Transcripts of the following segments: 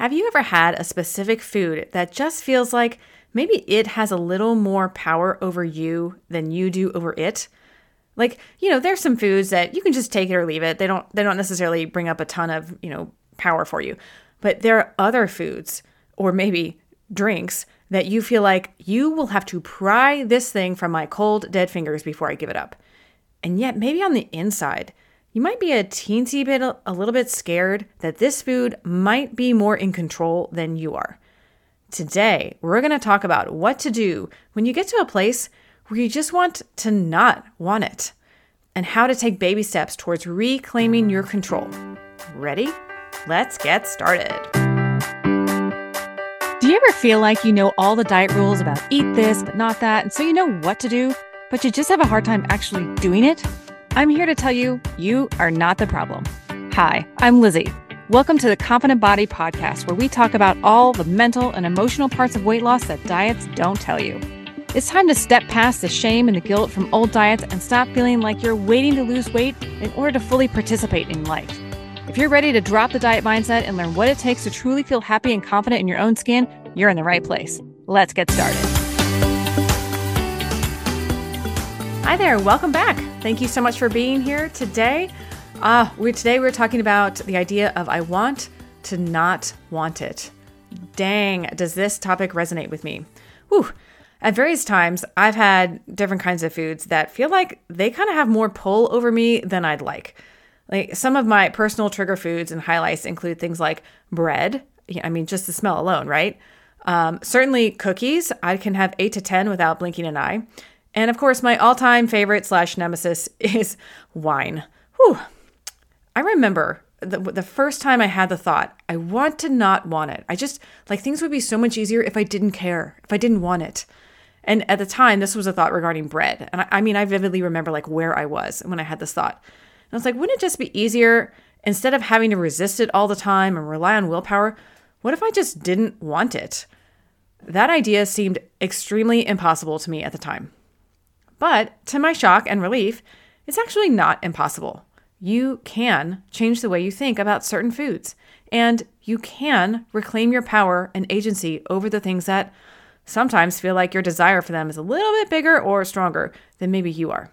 Have you ever had a specific food that just feels like maybe it has a little more power over you than you do over it? Like, you know, there's some foods that you can just take it or leave it. They don't they don't necessarily bring up a ton of, you know, power for you. But there are other foods or maybe drinks that you feel like you will have to pry this thing from my cold dead fingers before I give it up. And yet maybe on the inside, you might be a teensy bit a little bit scared that this food might be more in control than you are. Today, we're going to talk about what to do when you get to a place where you just want to not want it and how to take baby steps towards reclaiming your control. Ready? Let's get started. Do you ever feel like you know all the diet rules about eat this, but not that, and so you know what to do, but you just have a hard time actually doing it? I'm here to tell you, you are not the problem. Hi, I'm Lizzie. Welcome to the Confident Body Podcast, where we talk about all the mental and emotional parts of weight loss that diets don't tell you. It's time to step past the shame and the guilt from old diets and stop feeling like you're waiting to lose weight in order to fully participate in life. If you're ready to drop the diet mindset and learn what it takes to truly feel happy and confident in your own skin, you're in the right place. Let's get started. Hi there, welcome back. Thank you so much for being here today. Uh, we today we're talking about the idea of I want to not want it. Dang, does this topic resonate with me? Whew. At various times, I've had different kinds of foods that feel like they kind of have more pull over me than I'd like. Like some of my personal trigger foods and highlights include things like bread. I mean, just the smell alone, right? Um, certainly cookies. I can have eight to 10 without blinking an eye. And of course, my all time favorite slash nemesis is wine. Whew. I remember the, the first time I had the thought, I want to not want it. I just, like, things would be so much easier if I didn't care, if I didn't want it. And at the time, this was a thought regarding bread. And I, I mean, I vividly remember like where I was when I had this thought. And I was like, wouldn't it just be easier instead of having to resist it all the time and rely on willpower? What if I just didn't want it? That idea seemed extremely impossible to me at the time. But to my shock and relief, it's actually not impossible. You can change the way you think about certain foods, and you can reclaim your power and agency over the things that sometimes feel like your desire for them is a little bit bigger or stronger than maybe you are.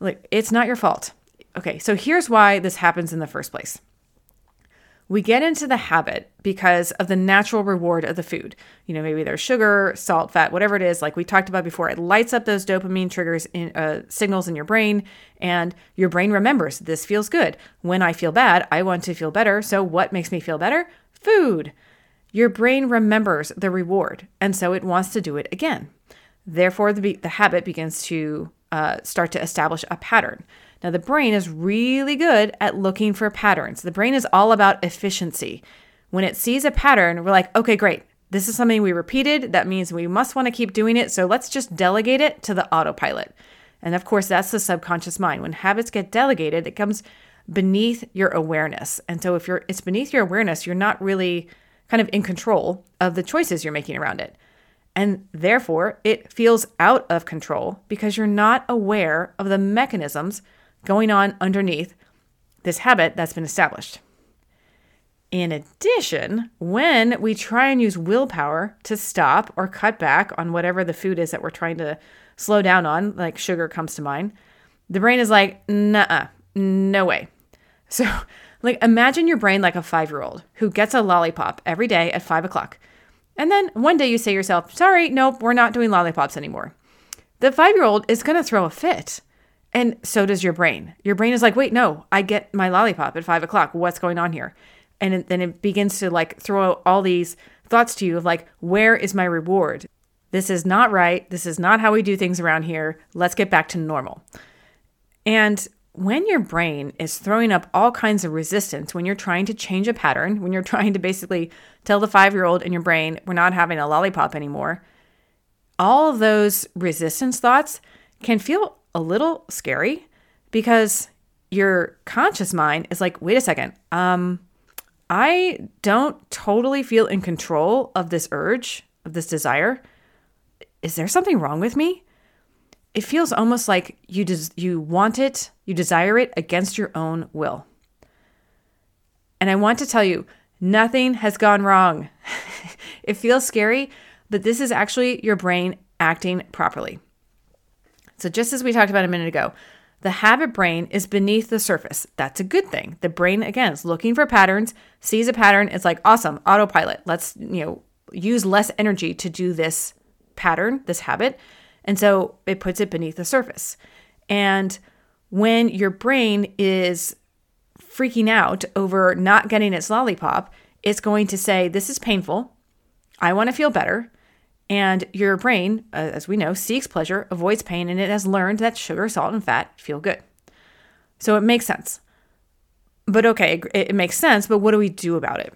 Like, it's not your fault. Okay, so here's why this happens in the first place. We get into the habit because of the natural reward of the food. You know, maybe there's sugar, salt, fat, whatever it is. Like we talked about before, it lights up those dopamine triggers in uh, signals in your brain, and your brain remembers this feels good. When I feel bad, I want to feel better. So what makes me feel better? Food. Your brain remembers the reward, and so it wants to do it again. Therefore, the, the habit begins to uh, start to establish a pattern. Now, the brain is really good at looking for patterns. The brain is all about efficiency. When it sees a pattern, we're like, okay, great. This is something we repeated. That means we must want to keep doing it. So let's just delegate it to the autopilot. And of course, that's the subconscious mind. When habits get delegated, it comes beneath your awareness. And so if you're it's beneath your awareness, you're not really kind of in control of the choices you're making around it. And therefore, it feels out of control because you're not aware of the mechanisms going on underneath this habit that's been established. In addition, when we try and use willpower to stop or cut back on whatever the food is that we're trying to slow down on, like sugar comes to mind, the brain is like, nah, no way. So, like, imagine your brain like a five year old who gets a lollipop every day at five o'clock. And then one day you say to yourself, sorry, nope, we're not doing lollipops anymore. The five year old is going to throw a fit. And so does your brain. Your brain is like, wait, no, I get my lollipop at five o'clock. What's going on here? And then it begins to like throw out all these thoughts to you of like, where is my reward? This is not right. This is not how we do things around here. Let's get back to normal. And when your brain is throwing up all kinds of resistance, when you're trying to change a pattern, when you're trying to basically tell the five year old in your brain, we're not having a lollipop anymore, all of those resistance thoughts can feel a little scary because your conscious mind is like, wait a second, um, I don't totally feel in control of this urge, of this desire. Is there something wrong with me? It feels almost like you des- you want it, you desire it against your own will. And I want to tell you, Nothing has gone wrong. it feels scary, but this is actually your brain acting properly. So, just as we talked about a minute ago, the habit brain is beneath the surface. That's a good thing. The brain, again, is looking for patterns, sees a pattern. It's like, awesome, autopilot. Let's, you know, use less energy to do this pattern, this habit. And so it puts it beneath the surface. And when your brain is freaking out over not getting its lollipop, it's going to say, This is painful. I want to feel better. And your brain, uh, as we know, seeks pleasure, avoids pain, and it has learned that sugar, salt, and fat feel good. So it makes sense. But okay, it, it makes sense, but what do we do about it?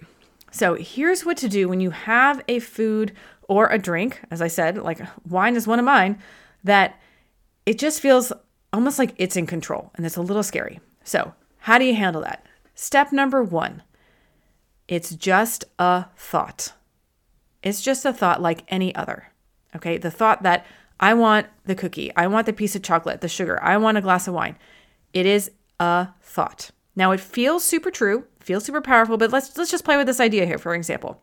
So here's what to do when you have a food or a drink, as I said, like wine is one of mine, that it just feels almost like it's in control and it's a little scary. So, how do you handle that? Step number one it's just a thought. It's just a thought like any other. Okay. The thought that I want the cookie, I want the piece of chocolate, the sugar, I want a glass of wine. It is a thought. Now it feels super true, feels super powerful, but let's let's just play with this idea here for example.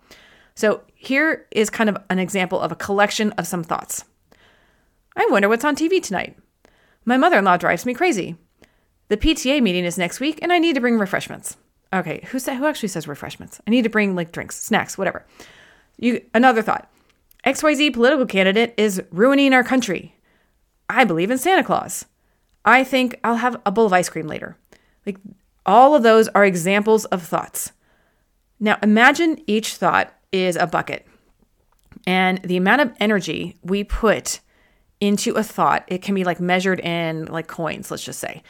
So here is kind of an example of a collection of some thoughts. I wonder what's on TV tonight. My mother-in-law drives me crazy. The PTA meeting is next week and I need to bring refreshments. Okay, who said who actually says refreshments? I need to bring like drinks, snacks, whatever. You another thought. XYZ political candidate is ruining our country. I believe in Santa Claus. I think I'll have a bowl of ice cream later. Like all of those are examples of thoughts. Now imagine each thought is a bucket. And the amount of energy we put into a thought, it can be like measured in like coins, let's just say.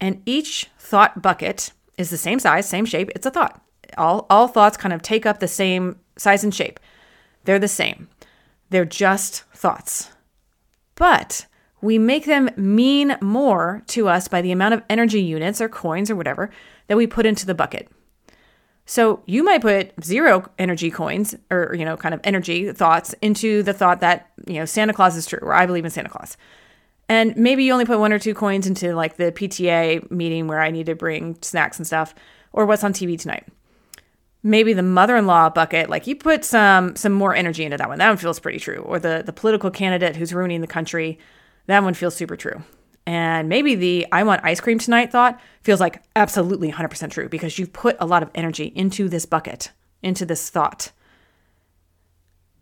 And each thought bucket is the same size, same shape. It's a thought. All, all thoughts kind of take up the same size and shape. They're the same. They're just thoughts. But we make them mean more to us by the amount of energy units or coins or whatever that we put into the bucket. So you might put zero energy coins or, you know, kind of energy thoughts into the thought that, you know, Santa Claus is true or I believe in Santa Claus. And maybe you only put one or two coins into like the PTA meeting where I need to bring snacks and stuff or what's on TV tonight maybe the mother-in-law bucket like you put some some more energy into that one. That one feels pretty true. Or the the political candidate who's ruining the country that one feels super true. And maybe the i want ice cream tonight thought feels like absolutely 100% true because you've put a lot of energy into this bucket into this thought.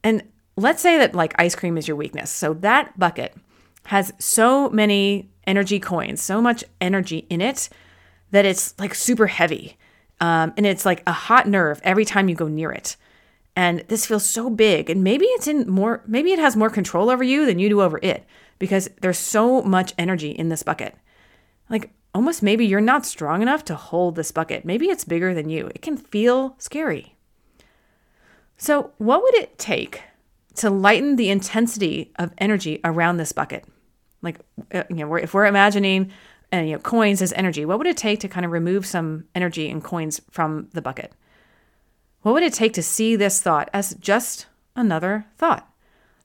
And let's say that like ice cream is your weakness. So that bucket has so many energy coins so much energy in it that it's like super heavy um, and it's like a hot nerve every time you go near it. And this feels so big. And maybe it's in more, maybe it has more control over you than you do over it because there's so much energy in this bucket. Like almost maybe you're not strong enough to hold this bucket. Maybe it's bigger than you. It can feel scary. So, what would it take to lighten the intensity of energy around this bucket? Like, uh, you know, if we're imagining and you know coins as energy. What would it take to kind of remove some energy and coins from the bucket? What would it take to see this thought as just another thought?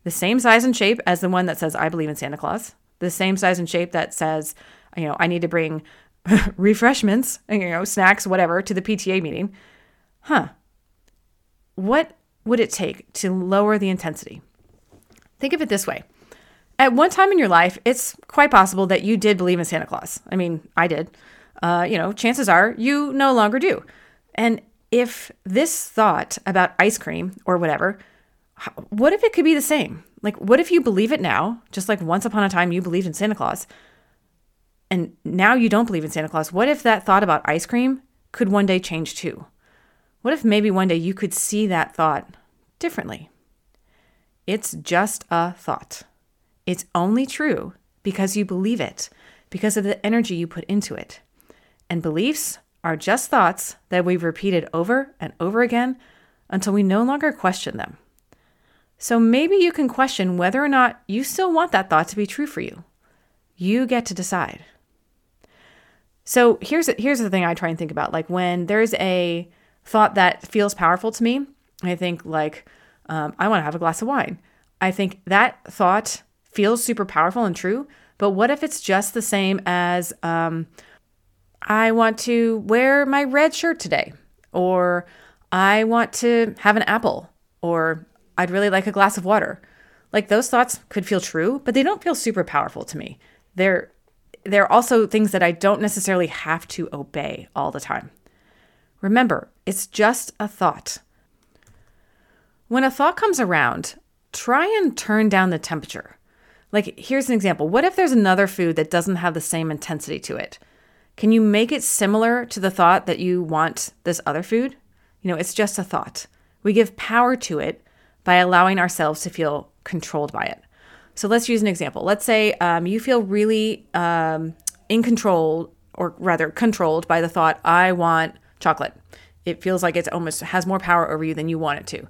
The same size and shape as the one that says i believe in santa claus. The same size and shape that says you know i need to bring refreshments you know snacks whatever to the pta meeting. Huh. What would it take to lower the intensity? Think of it this way at one time in your life, it's quite possible that you did believe in Santa Claus. I mean, I did. Uh, you know, chances are you no longer do. And if this thought about ice cream or whatever, what if it could be the same? Like, what if you believe it now, just like once upon a time you believed in Santa Claus, and now you don't believe in Santa Claus? What if that thought about ice cream could one day change too? What if maybe one day you could see that thought differently? It's just a thought. It's only true because you believe it, because of the energy you put into it. And beliefs are just thoughts that we've repeated over and over again until we no longer question them. So maybe you can question whether or not you still want that thought to be true for you. You get to decide. So here's here's the thing I try and think about. Like when there's a thought that feels powerful to me, I think like um, I want to have a glass of wine. I think that thought feels super powerful and true. But what if it's just the same as um, I want to wear my red shirt today, or I want to have an apple, or I'd really like a glass of water. Like those thoughts could feel true, but they don't feel super powerful to me. They're they're also things that I don't necessarily have to obey all the time. Remember, it's just a thought. When a thought comes around, try and turn down the temperature. Like, here's an example. What if there's another food that doesn't have the same intensity to it? Can you make it similar to the thought that you want this other food? You know, it's just a thought. We give power to it by allowing ourselves to feel controlled by it. So let's use an example. Let's say um, you feel really um, in control, or rather controlled by the thought, I want chocolate. It feels like it almost has more power over you than you want it to.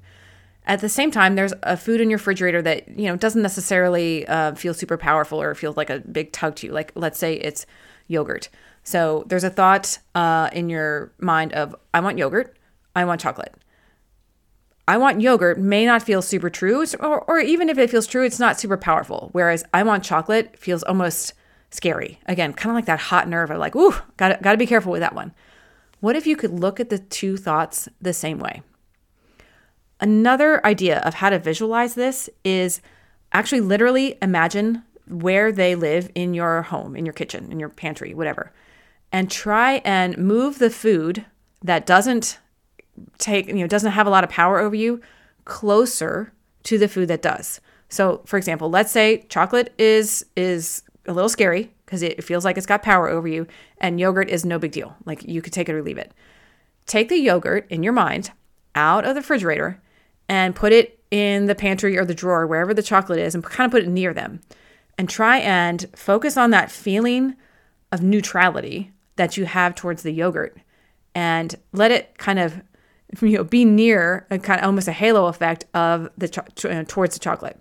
At the same time, there's a food in your refrigerator that you know doesn't necessarily uh, feel super powerful or feels like a big tug to you. Like let's say it's yogurt. So there's a thought uh, in your mind of I want yogurt, I want chocolate. I want yogurt may not feel super true, or, or even if it feels true, it's not super powerful. Whereas I want chocolate feels almost scary. Again, kind of like that hot nerve of like, ooh, gotta, gotta be careful with that one. What if you could look at the two thoughts the same way? Another idea of how to visualize this is actually literally imagine where they live in your home, in your kitchen, in your pantry, whatever, and try and move the food that doesn't take, you know, doesn't have a lot of power over you closer to the food that does. So, for example, let's say chocolate is is a little scary because it feels like it's got power over you and yogurt is no big deal. Like you could take it or leave it. Take the yogurt in your mind out of the refrigerator and put it in the pantry or the drawer wherever the chocolate is and kind of put it near them. And try and focus on that feeling of neutrality that you have towards the yogurt and let it kind of you know be near a kind of almost a halo effect of the cho- uh, towards the chocolate.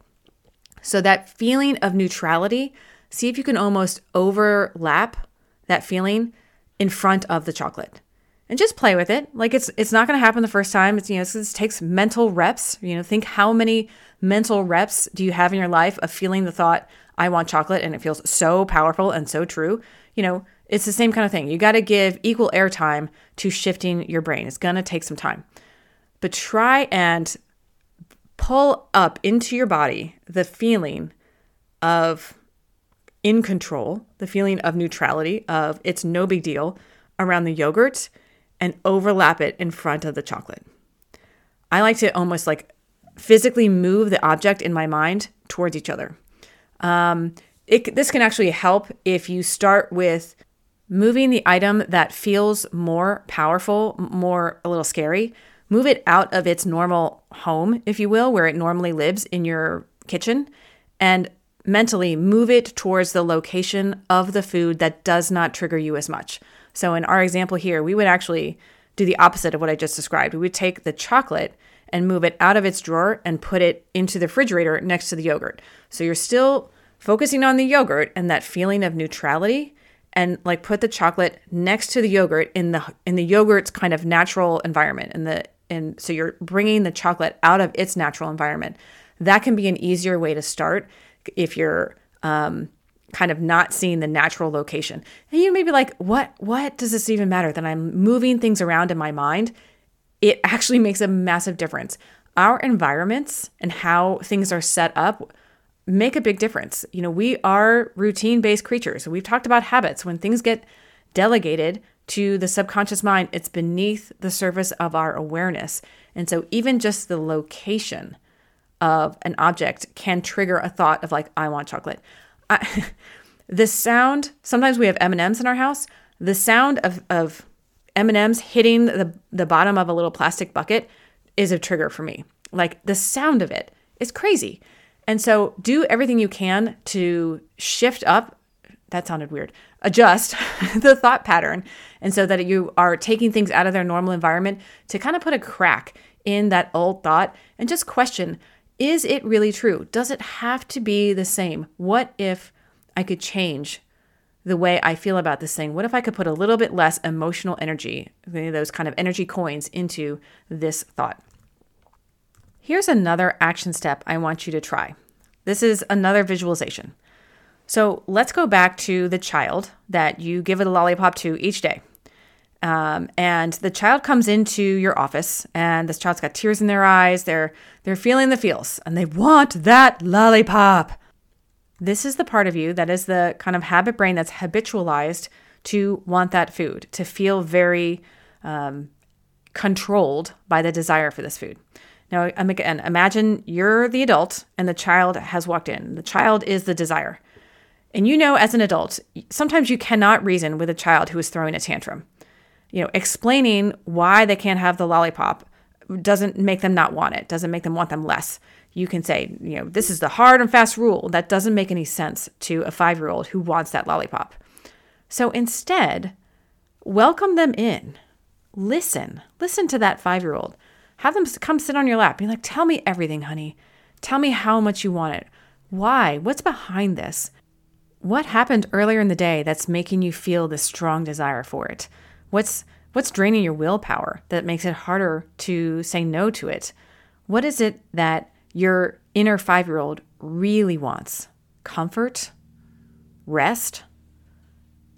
So that feeling of neutrality, see if you can almost overlap that feeling in front of the chocolate. And just play with it. Like it's it's not going to happen the first time. It's you know, it takes mental reps. You know, think how many mental reps do you have in your life of feeling the thought I want chocolate and it feels so powerful and so true. You know, it's the same kind of thing. You got to give equal airtime to shifting your brain. It's going to take some time. But try and pull up into your body the feeling of in control, the feeling of neutrality, of it's no big deal around the yogurt and overlap it in front of the chocolate. I like to almost like physically move the object in my mind towards each other. Um, it, this can actually help if you start with moving the item that feels more powerful, more a little scary, move it out of its normal home, if you will, where it normally lives in your kitchen, and mentally move it towards the location of the food that does not trigger you as much. So, in our example here, we would actually do the opposite of what I just described. We would take the chocolate and move it out of its drawer and put it into the refrigerator next to the yogurt. So, you're still focusing on the yogurt and that feeling of neutrality and like put the chocolate next to the yogurt in the in the yogurt's kind of natural environment and the and so you're bringing the chocolate out of its natural environment that can be an easier way to start if you're um, kind of not seeing the natural location and you may be like what what does this even matter that i'm moving things around in my mind it actually makes a massive difference our environments and how things are set up make a big difference. You know, we are routine based creatures. We've talked about habits. When things get delegated to the subconscious mind, it's beneath the surface of our awareness. And so, even just the location of an object can trigger a thought of, like, I want chocolate. I, the sound, sometimes we have M&Ms in our house. The sound of, of M&Ms hitting the, the bottom of a little plastic bucket is a trigger for me. Like, the sound of it is crazy. And so do everything you can to shift up. That sounded weird. Adjust the thought pattern. And so that you are taking things out of their normal environment to kind of put a crack in that old thought and just question is it really true? Does it have to be the same? What if I could change the way I feel about this thing? What if I could put a little bit less emotional energy, those kind of energy coins, into this thought? Here's another action step I want you to try. This is another visualization. So let's go back to the child that you give it a lollipop to each day. Um, and the child comes into your office, and this child's got tears in their eyes. They're they're feeling the feels, and they want that lollipop. This is the part of you that is the kind of habit brain that's habitualized to want that food, to feel very um, controlled by the desire for this food. Now, again, imagine you're the adult and the child has walked in. The child is the desire. And you know, as an adult, sometimes you cannot reason with a child who is throwing a tantrum. You know, explaining why they can't have the lollipop doesn't make them not want it, doesn't make them want them less. You can say, you know, this is the hard and fast rule. That doesn't make any sense to a five year old who wants that lollipop. So instead, welcome them in. Listen. Listen to that five year old. Have them come sit on your lap. Be like, tell me everything, honey. Tell me how much you want it. Why? What's behind this? What happened earlier in the day that's making you feel this strong desire for it? What's what's draining your willpower that makes it harder to say no to it? What is it that your inner 5-year-old really wants? Comfort? Rest?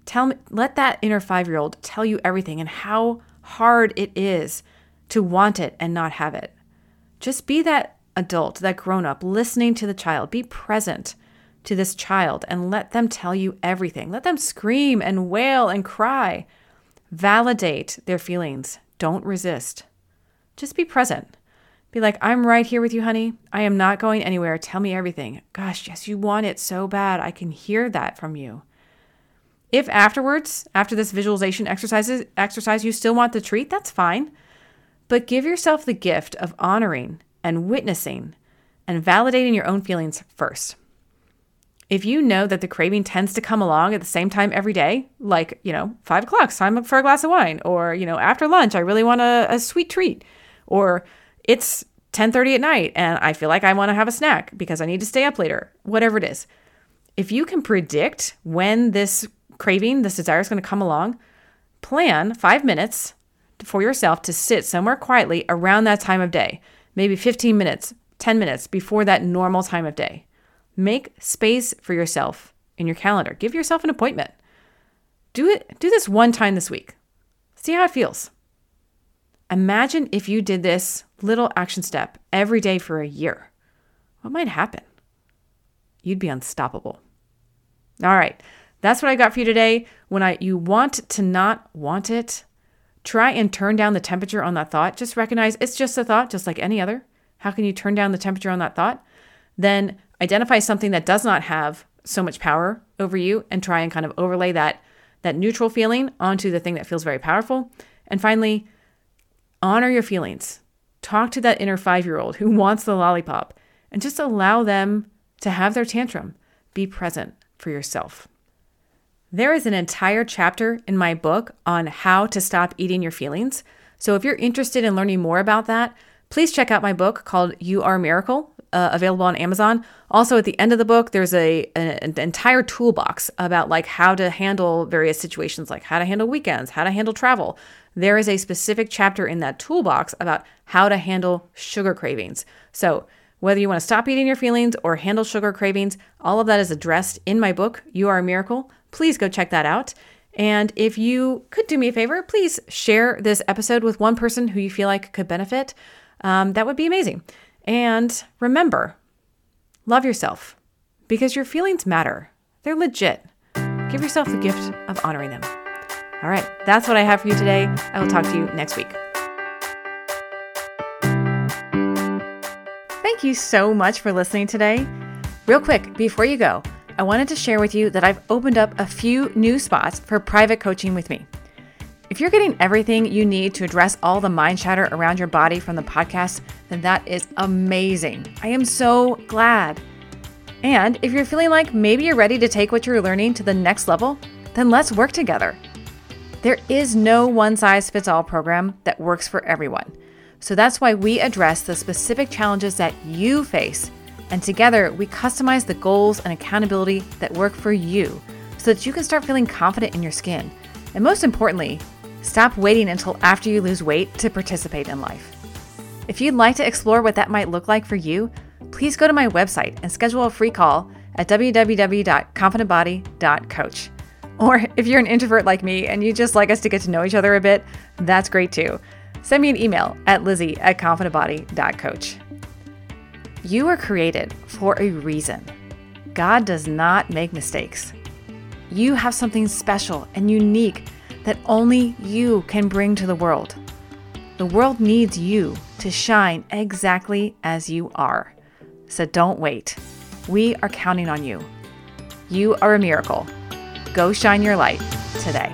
Tell me let that inner 5-year-old tell you everything and how hard it is to want it and not have it. Just be that adult, that grown up, listening to the child. Be present to this child and let them tell you everything. Let them scream and wail and cry. Validate their feelings. Don't resist. Just be present. Be like, I'm right here with you, honey. I am not going anywhere. Tell me everything. Gosh, yes, you want it so bad. I can hear that from you. If afterwards, after this visualization exercises, exercise, you still want the treat, that's fine. But give yourself the gift of honoring and witnessing and validating your own feelings first if you know that the craving tends to come along at the same time every day, like, you know, five o'clock, time for a glass of wine, or, you know, after lunch, I really want a, a sweet treat, or it's 10:30 at night and I feel like I want to have a snack because I need to stay up later, whatever it is. If you can predict when this craving, this desire is going to come along, plan 5 minutes for yourself to sit somewhere quietly around that time of day, maybe 15 minutes, 10 minutes before that normal time of day. Make space for yourself in your calendar. Give yourself an appointment. Do it do this one time this week. See how it feels. Imagine if you did this little action step every day for a year. What might happen? You'd be unstoppable. All right. That's what I got for you today. When I you want to not want it, try and turn down the temperature on that thought. Just recognize it's just a thought just like any other. How can you turn down the temperature on that thought? Then identify something that does not have so much power over you and try and kind of overlay that that neutral feeling onto the thing that feels very powerful. And finally, honor your feelings. Talk to that inner 5-year-old who wants the lollipop and just allow them to have their tantrum. Be present for yourself. There is an entire chapter in my book on how to stop eating your feelings. So if you're interested in learning more about that, please check out my book called You Are a Miracle uh, available on Amazon. Also, at the end of the book, there's a, a, an entire toolbox about like how to handle various situations, like how to handle weekends, how to handle travel. There is a specific chapter in that toolbox about how to handle sugar cravings. So, whether you want to stop eating your feelings or handle sugar cravings, all of that is addressed in my book, You Are a Miracle. Please go check that out. And if you could do me a favor, please share this episode with one person who you feel like could benefit. Um, that would be amazing. And remember, love yourself because your feelings matter. They're legit. Give yourself the gift of honoring them. All right, that's what I have for you today. I will talk to you next week. Thank you so much for listening today. Real quick, before you go, I wanted to share with you that I've opened up a few new spots for private coaching with me. If you're getting everything you need to address all the mind chatter around your body from the podcast, then that is amazing. I am so glad. And if you're feeling like maybe you're ready to take what you're learning to the next level, then let's work together. There is no one size fits all program that works for everyone. So that's why we address the specific challenges that you face. And together, we customize the goals and accountability that work for you so that you can start feeling confident in your skin. And most importantly, Stop waiting until after you lose weight to participate in life. If you'd like to explore what that might look like for you, please go to my website and schedule a free call at www.confidentbody.coach. Or if you're an introvert like me and you just like us to get to know each other a bit, that's great too. Send me an email at lizzie at confidentbody.coach. You are created for a reason. God does not make mistakes. You have something special and unique that only you can bring to the world. The world needs you to shine exactly as you are. So don't wait. We are counting on you. You are a miracle. Go shine your light today.